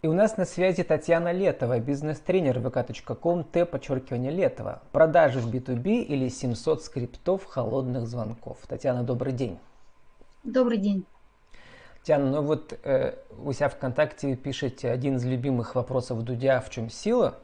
И у нас на связи Татьяна Летова, бизнес-тренер vk.com, т, подчеркивание Летова. Продажи в B2B или 700 скриптов холодных звонков. Татьяна, добрый день. Добрый день. Татьяна, ну вот э, у себя ВКонтакте пишете один из любимых вопросов Дудя «В чем сила?».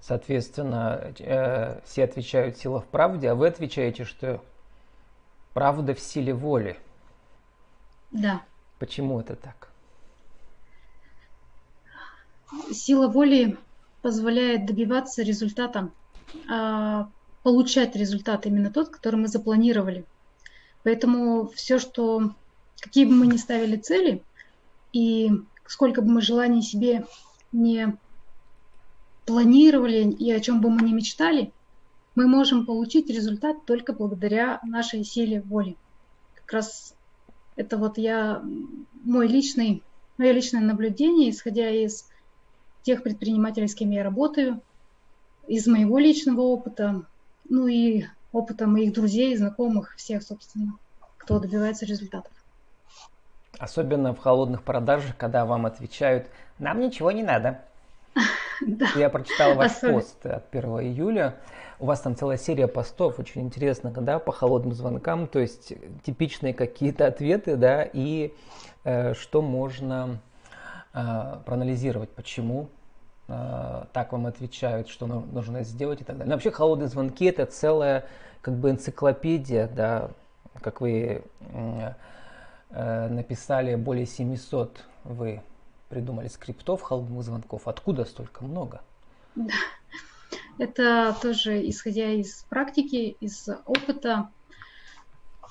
Соответственно, э, все отвечают «Сила в правде», а вы отвечаете, что правда в силе воли. Да. Почему это так? Сила воли позволяет добиваться результата, а, получать результат именно тот, который мы запланировали. Поэтому все, что какие бы мы ни ставили цели, и сколько бы мы желаний себе не планировали и о чем бы мы ни мечтали, мы можем получить результат только благодаря нашей силе воли. Как раз это вот я мой личный, мое личное наблюдение, исходя из тех предпринимателей, с кем я работаю, из моего личного опыта, ну и опыта моих друзей, знакомых, всех, собственно, кто добивается результатов. Особенно в холодных продажах, когда вам отвечают, нам ничего не надо. Я прочитал ваш пост от 1 июля. У вас там целая серия постов, очень интересно, да, по холодным звонкам, то есть типичные какие-то ответы, да, и э, что можно проанализировать, почему э, так вам отвечают, что нужно сделать и так далее. Но вообще холодные звонки это целая как бы энциклопедия, да, как вы э, написали более 700 вы придумали скриптов холодных звонков. Откуда столько много? Да. Это тоже исходя из практики, из опыта.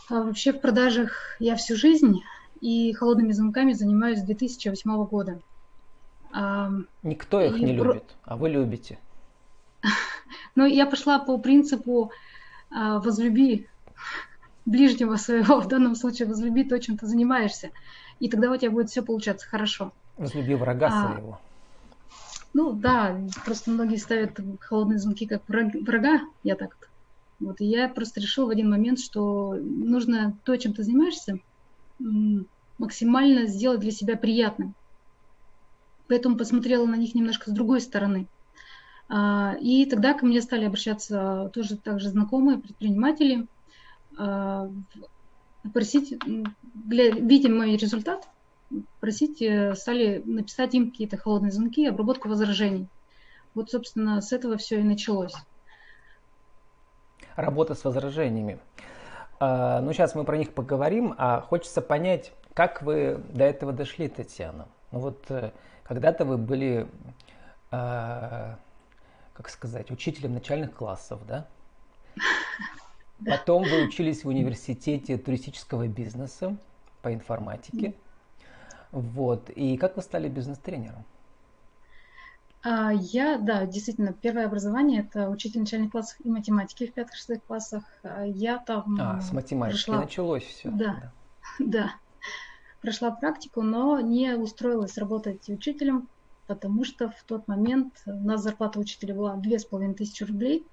А вообще в продажах я всю жизнь и холодными звонками занимаюсь с 2008 года. Никто их и не любит, а вы любите. Ну, я пошла по принципу а, возлюби ближнего своего, в данном случае возлюби то, чем ты занимаешься. И тогда у тебя будет все получаться хорошо. Возлюби врага а, своего. Ну да, просто многие ставят холодные звонки как врага, я так вот. И я просто решила в один момент, что нужно то, чем ты занимаешься, максимально сделать для себя приятным поэтому посмотрела на них немножко с другой стороны. А, и тогда ко мне стали обращаться тоже также знакомые предприниматели, а, просить, видя мой результат, просить, э, стали написать им какие-то холодные звонки, обработку возражений. Вот, собственно, с этого все и началось. Работа с возражениями. А, ну, сейчас мы про них поговорим, а хочется понять, как вы до этого дошли, Татьяна. Ну вот э, когда-то вы были, э, как сказать, учителем начальных классов, да? Потом вы учились в университете туристического бизнеса по информатике. Вот. И как вы стали бизнес-тренером? А, я, да, действительно, первое образование это учитель начальных классов и математики в пятых-шестых классах. А, я там. А, с математики пришла... началось все. Да, да. прошла практику, но не устроилась работать учителем, потому что в тот момент у нас зарплата учителя была две с половиной тысячи рублей.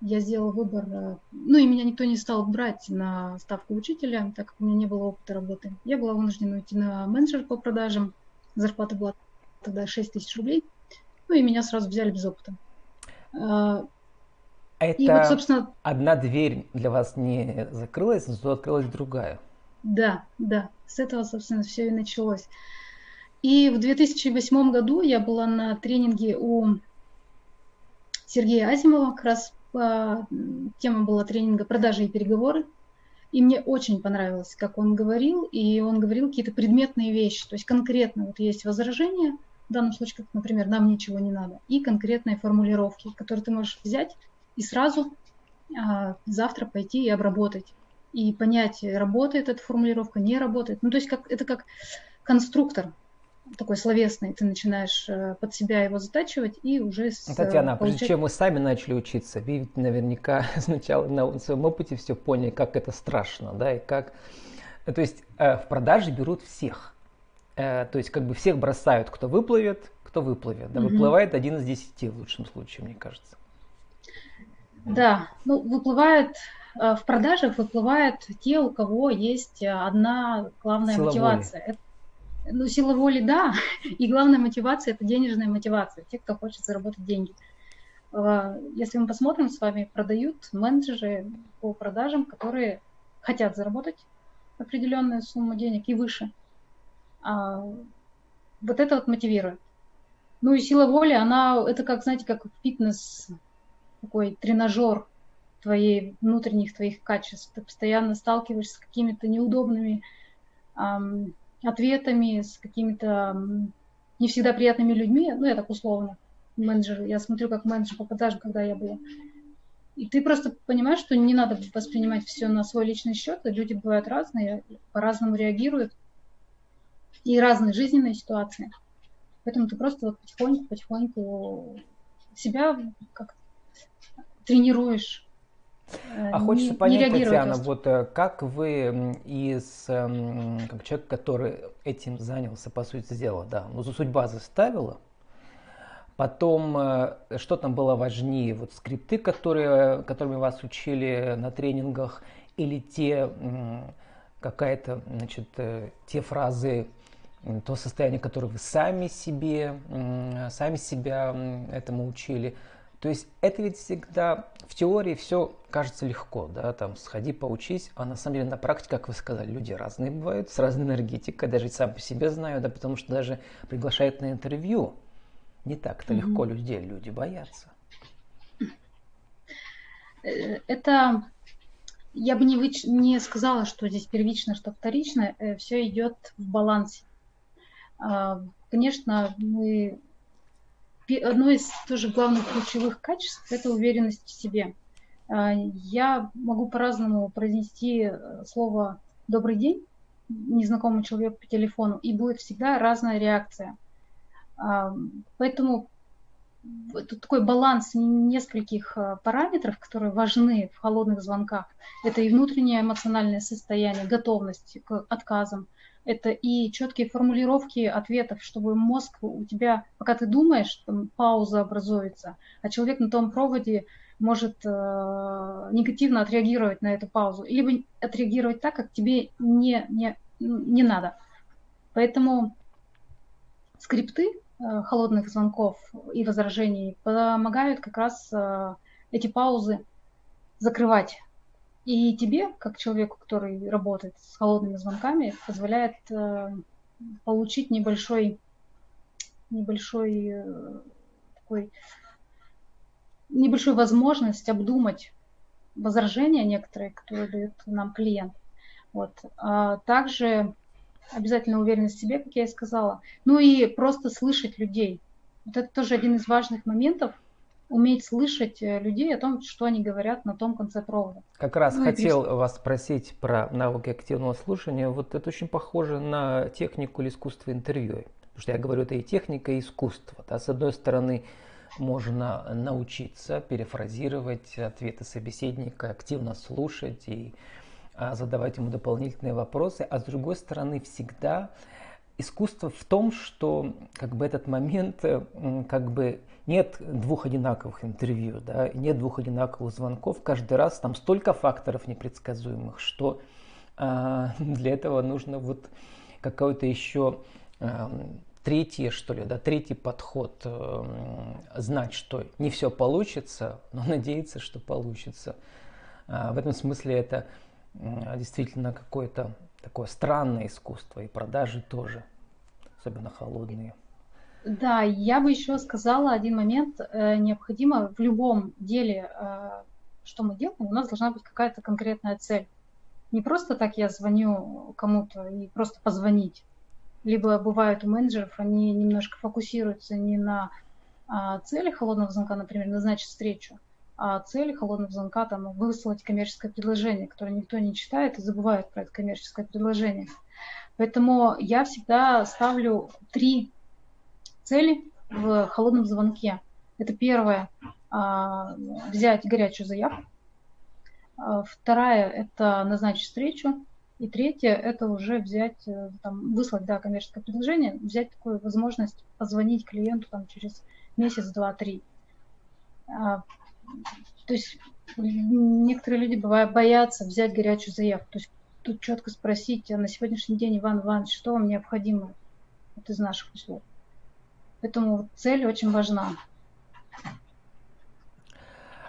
Я сделала выбор, э, ну и меня никто не стал брать на ставку учителя, так как у меня не было опыта работы. Я была вынуждена уйти на менеджер по продажам, зарплата была тогда 6 тысяч рублей, ну и меня сразу взяли без опыта. А, Это и вот, собственно... одна дверь для вас не закрылась, зато открылась другая. Да, да, с этого, собственно, все и началось. И в 2008 году я была на тренинге у Сергея Азимова, как раз по, тема была тренинга «Продажи и переговоры». И мне очень понравилось, как он говорил, и он говорил какие-то предметные вещи, то есть конкретно вот есть возражения, в данном случае, как, например, нам ничего не надо, и конкретные формулировки, которые ты можешь взять и сразу а, завтра пойти и обработать и понять, работает эта формулировка, не работает. Ну, то есть как, это как конструктор такой словесный, ты начинаешь э, под себя его затачивать и уже... С, ну, Татьяна, получать... прежде чем мы сами начали учиться, вы ведь наверняка сначала на своем опыте все поняли, как это страшно, да, и как... То есть э, в продаже берут всех. Э, то есть как бы всех бросают, кто выплывет, кто выплывет. Да, выплывает один из десяти в лучшем случае, мне кажется. Да, ну выплывает Э, в продажах выплывают те, у кого есть э, одна главная Сила мотивация. Это, Ну, сила воли, да. И главная мотивация – это денежная мотивация. Те, кто хочет заработать деньги. Если мы посмотрим с вами, продают менеджеры по продажам, которые хотят заработать определенную сумму денег и выше. А вот это вот мотивирует. Ну и сила воли, она, это как, знаете, как фитнес, такой тренажер твоей внутренних твоих качеств. Ты постоянно сталкиваешься с какими-то неудобными эм, ответами, с какими-то эм, не всегда приятными людьми, ну я так условно, менеджер, я смотрю как менеджер продажам, когда я была. И ты просто понимаешь, что не надо воспринимать все на свой личный счет, люди бывают разные, по-разному реагируют, и разные жизненные ситуации. Поэтому ты просто вот потихоньку-потихоньку себя как тренируешь. Э, а не, хочется понять, Татьяна, просто. вот э, как вы из эм, как человек, который этим занялся, по сути дела, да, ну судьба заставила, Потом, э, что там было важнее, вот скрипты, которые, которыми вас учили на тренингах, или те какая-то, значит, те фразы, то состояние, которое вы сами себе, сами себя этому учили. То есть это ведь всегда в теории все кажется легко, да, там сходи, поучись, а на самом деле на практике, как вы сказали, люди разные бывают, с разной энергетикой, даже сам по себе знаю, да, потому что даже приглашают на интервью, не так-то mm-hmm. легко людей, люди боятся. Э, это я бы не, выч... не сказала, что здесь первично, что вторично, э, все идет в балансе. А, конечно, мы одно из тоже главных ключевых качеств – это уверенность в себе. А, я могу по-разному произнести э, слово «добрый день» незнакомому человеку по телефону, и будет всегда разная реакция. А, поэтому тут такой баланс нескольких э, параметров, которые важны в холодных звонках. Это и внутреннее эмоциональное состояние, готовность к отказам – это и четкие формулировки ответов, чтобы мозг у тебя, пока ты думаешь, там пауза образуется, а человек на том проводе может э, негативно отреагировать на эту паузу, либо отреагировать так, как тебе не, не, не надо. Поэтому скрипты э, холодных звонков и возражений помогают как раз э, эти паузы закрывать и тебе, как человеку, который работает с холодными звонками, позволяет э, получить небольшой, небольшой э, такой, небольшую возможность обдумать возражения некоторые, которые дает нам клиент. Вот. А также обязательно уверенность в себе, как я и сказала. Ну и просто слышать людей. Вот это тоже один из важных моментов, уметь слышать э, людей о том, что они говорят на том конце провода. Как раз ну, хотел и... вас спросить про навыки активного слушания. Вот это очень похоже на технику или искусство интервью. Потому что я говорю, это и техника, и искусство. Да? С одной стороны, можно научиться перефразировать ответы собеседника, активно слушать и а, задавать ему дополнительные вопросы, а с другой стороны всегда искусство в том, что как бы этот момент как бы нет двух одинаковых интервью, да, нет двух одинаковых звонков. Каждый раз там столько факторов непредсказуемых, что э, для этого нужно вот какой-то еще э, третий, что ли, да, третий подход, э, знать, что не все получится, но надеяться, что получится. Э, в этом смысле это э, действительно какое-то такое странное искусство, и продажи тоже, особенно холодные. Да, я бы еще сказала один момент. Э, необходимо в любом деле, э, что мы делаем, у нас должна быть какая-то конкретная цель. Не просто так я звоню кому-то и просто позвонить. Либо бывают у менеджеров, они немножко фокусируются не на а, цели холодного звонка, например, назначить встречу, а цели холодного звонка там выслать коммерческое предложение, которое никто не читает и забывает про это коммерческое предложение. Поэтому я всегда ставлю три цели в холодном звонке. Это первое а, взять горячую заявку. А, вторая это назначить встречу. И третье это уже взять, э, там, выслать да, коммерческое предложение, взять такую возможность позвонить клиенту там, через месяц, два, три. А, то есть некоторые люди бывают боятся взять горячую заявку. То есть тут четко спросить, на сегодняшний день, Иван Иванович, что вам необходимо? вот из наших услуг. Поэтому цель очень важна.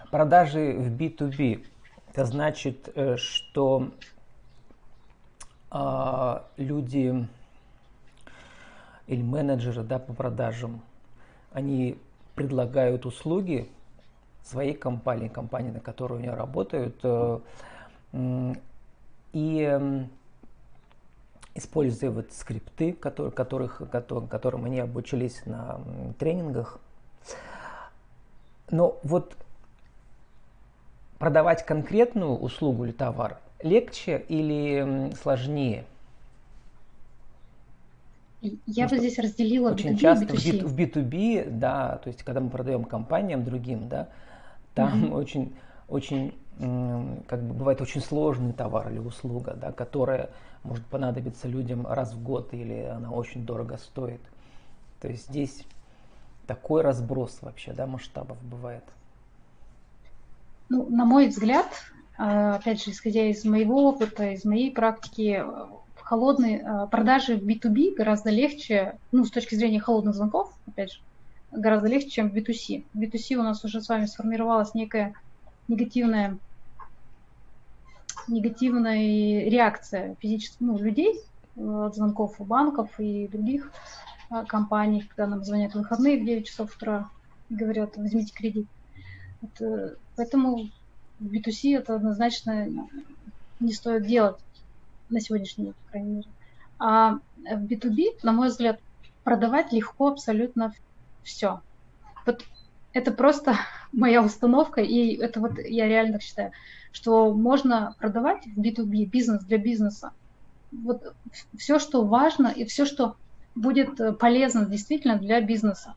Продажи в B2B. Это значит, э, что э, люди или менеджеры да, по продажам, они предлагают услуги своей компании, компании, на которой они работают, э, и используя вот скрипты, которые, которых, которым они обучились на тренингах. Но вот продавать конкретную услугу или товар легче или сложнее? Я бы здесь разделила очень B2B часто и B2C. в B2B, да, то есть когда мы продаем компаниям другим, да, там mm-hmm. очень, очень, как бы бывает очень сложный товар или услуга, да, которая может понадобиться людям раз в год или она очень дорого стоит. То есть здесь такой разброс вообще, да, масштабов бывает. Ну, на мой взгляд, а, опять же, исходя из моего опыта, из моей практики, холодные а, продажи в B2B гораздо легче, ну, с точки зрения холодных звонков, опять же, гораздо легче, чем в B2C. В B2C у нас уже с вами сформировалась некая негативная, негативная реакция физических ну, людей от звонков у банков и других а, компаний, когда нам звонят в выходные в 9 часов утра и говорят, возьмите кредит. Это, поэтому в B2C это однозначно не стоит делать на сегодняшний день, по крайней мере. А в B2B, на мой взгляд, продавать легко абсолютно все. Вот это просто моя установка, и это вот я реально считаю, что можно продавать в B2B, бизнес для бизнеса. Вот все, что важно, и все, что будет полезно действительно для бизнеса.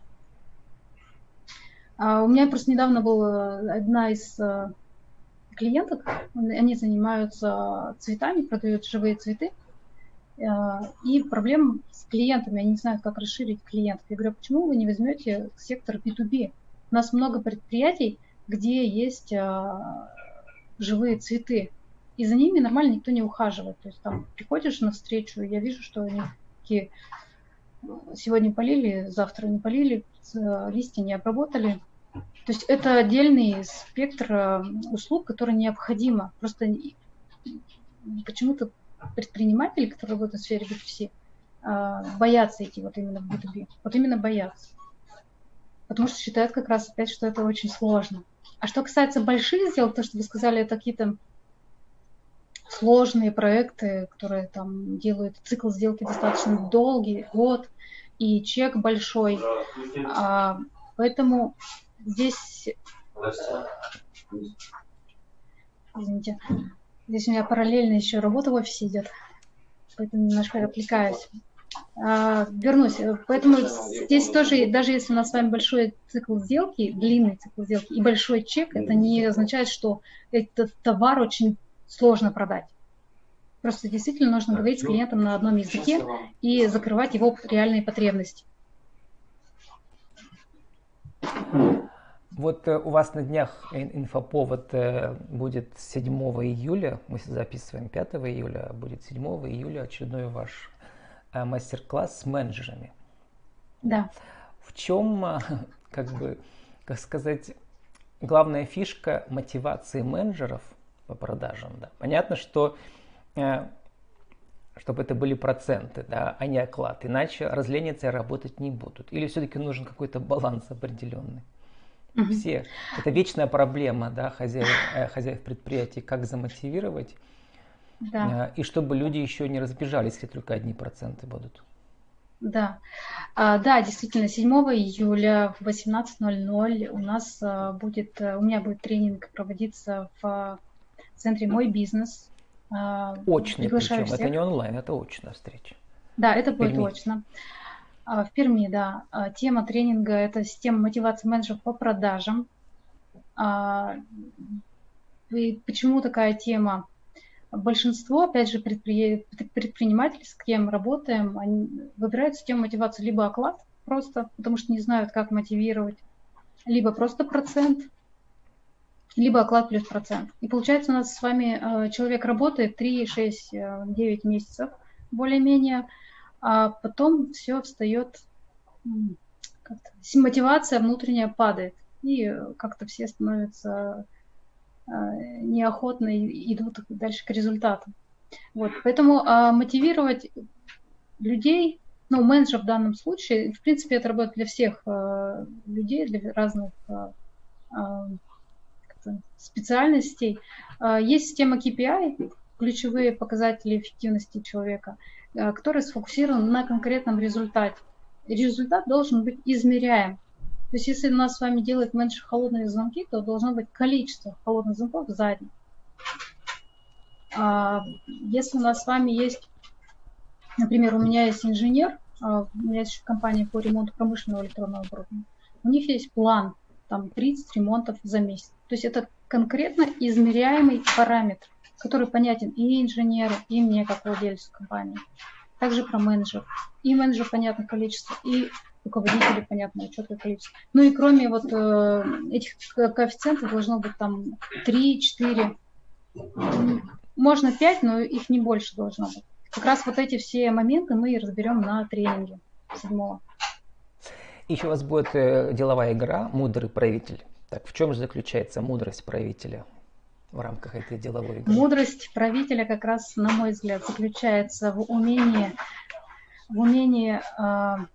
А у меня просто недавно была одна из э, клиенток, они занимаются цветами, продают живые цветы, э, и проблем с клиентами, они не знают, как расширить клиентов. Я говорю, «А почему вы не возьмете сектор B2B? У нас много предприятий, где есть э, живые цветы, и за ними нормально никто не ухаживает. То есть там приходишь на встречу, я вижу, что они такие сегодня полили, завтра не полили, листья не обработали. То есть это отдельный спектр э, услуг, который необходимо. Просто почему-то предприниматели, которые работают в сфере B2C, э, боятся идти вот именно в B2B. Вот именно боятся. Потому что считают как раз опять, что это очень сложно. А что касается больших сделок, то, что вы сказали, это какие-то сложные проекты, которые там делают цикл сделки достаточно долгий, год, и чек большой. А, поэтому здесь... Извините. Здесь у меня параллельно еще работа в офисе идет, поэтому немножко отвлекаюсь. А, вернусь. Поэтому здесь тоже, даже если у нас с вами большой цикл сделки, длинный цикл сделки и большой чек, это не означает, что этот товар очень сложно продать. Просто действительно нужно говорить с клиентом на одном языке и закрывать его реальные потребности. Вот э, у вас на днях инфоповод э, будет 7 июля, мы записываем 5 июля, а будет 7 июля очередной ваш мастер-класс с менеджерами. Да. В чем, как бы, как сказать, главная фишка мотивации менеджеров по продажам? Да? Понятно, что чтобы это были проценты, да, а не оклад, иначе разленятся и работать не будут. Или все-таки нужен какой-то баланс определенный? Угу. Все. Это вечная проблема да, хозяев, э, хозяев предприятий, как замотивировать. Да. Э, и чтобы люди еще не разбежались, если только одни проценты будут. Да, а, да, действительно, 7 июля в 18.00 у нас а, будет, э, у меня будет тренинг проводиться в центре «Мой бизнес». Очный причем, всех. это не онлайн, это очная встреча. Да, это будет Перми. очно. А, в Перми, да. А, тема тренинга – это система мотивации менеджеров по продажам. А, и почему такая тема? Большинство, опять же, предпри... предпринимателей, с кем работаем, они выбирают систему мотивации либо оклад просто, потому что не знают, как мотивировать, либо просто процент, либо оклад плюс процент. И получается у нас с вами человек работает 3, 6, 9 месяцев более-менее – а потом все встает, мотивация внутренняя падает, и как-то все становятся неохотно идут дальше к результату. Вот, поэтому а, мотивировать людей, ну, менеджер в данном случае, в принципе, это работает для всех а, людей, для разных а, а, специальностей. А, есть система KPI, ключевые показатели эффективности человека, а, который сфокусирован на конкретном результате. Результат должен быть измеряем. То есть если нас с вами делает меньше холодные звонки, то должно быть количество холодных звонков за день. А если у нас с вами есть, например, у меня есть инженер, а, у меня есть компания по ремонту промышленного электронного оборудования, у них есть план, там 30 ремонтов за месяц. То есть это конкретно измеряемый параметр, который понятен и инженеру, и мне, как владельцу компании. Также про менеджер. И менеджер понятно количество, и руководителей, понятно, четкое количество. Ну и кроме вот э, этих коэффициентов должно быть там 3, 4, можно 5, но их не больше должно быть. Как раз вот эти все моменты мы и разберем на тренинге седьмого. Еще у вас будет э, деловая игра «Мудрый правитель». Так в чем же заключается мудрость правителя в рамках этой деловой игры? Мудрость правителя как раз, на мой взгляд, заключается в умении, в умении э,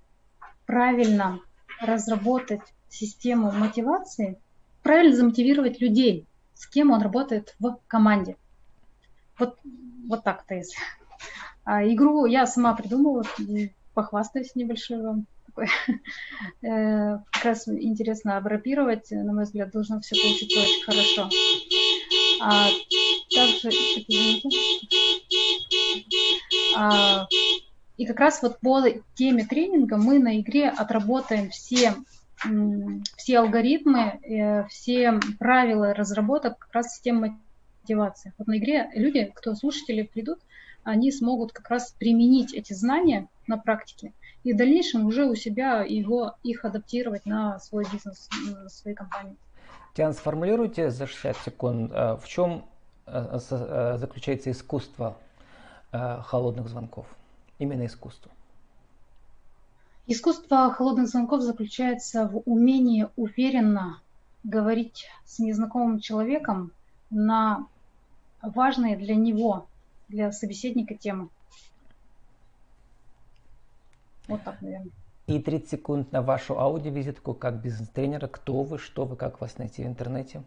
правильно разработать систему мотивации, правильно замотивировать людей, с кем он работает в команде. Вот, вот так-то если. А игру я сама придумала, похвастаюсь небольшой вам. Э, как раз интересно обрапировать, на мой взгляд, должно все получиться очень хорошо. А также, а, и как раз вот по теме тренинга мы на игре отработаем все, все алгоритмы, э, все правила разработок как раз систем мотивации. Вот на игре люди, кто слушатели придут, они смогут как раз применить эти знания на практике и в дальнейшем уже у себя его, их адаптировать на свой бизнес, на своей компании. Диана, сформулируйте за 60 секунд, э, в чем э, заключается искусство холодных звонков? Именно искусству? Искусство холодных звонков заключается в умении уверенно говорить с незнакомым человеком на важные для него, для собеседника темы. Вот так, наверное. И 30 секунд на вашу аудиовизитку как бизнес-тренера. Кто вы, что вы, как вас найти в интернете?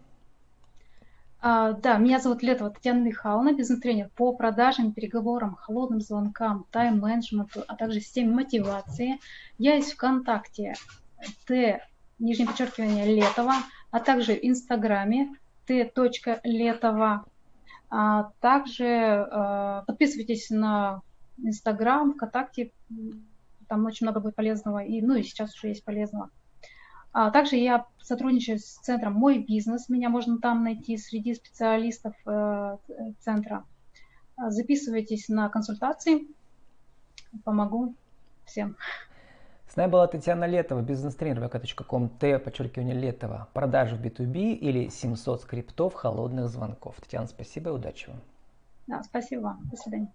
А, да, меня зовут Летова Татьяна Михайловна, бизнес-тренер по продажам, переговорам, холодным звонкам, тайм-менеджменту, а также системе мотивации. Я есть ВКонтакте Т, нижнее подчеркивание, Летова, а также в Инстаграме Т. Летова. А также а, подписывайтесь на Инстаграм, ВКонтакте, там очень много будет полезного, и, ну и сейчас уже есть полезного. А также я сотрудничаю с центром «Мой бизнес». Меня можно там найти среди специалистов э, центра. Записывайтесь на консультации. Помогу всем. С нами была Татьяна Летова, бизнес-тренер vk.com, т, подчеркивание Летова, продажи в B2B или 700 скриптов холодных звонков. Татьяна, спасибо и удачи вам. Да, спасибо вам. До свидания.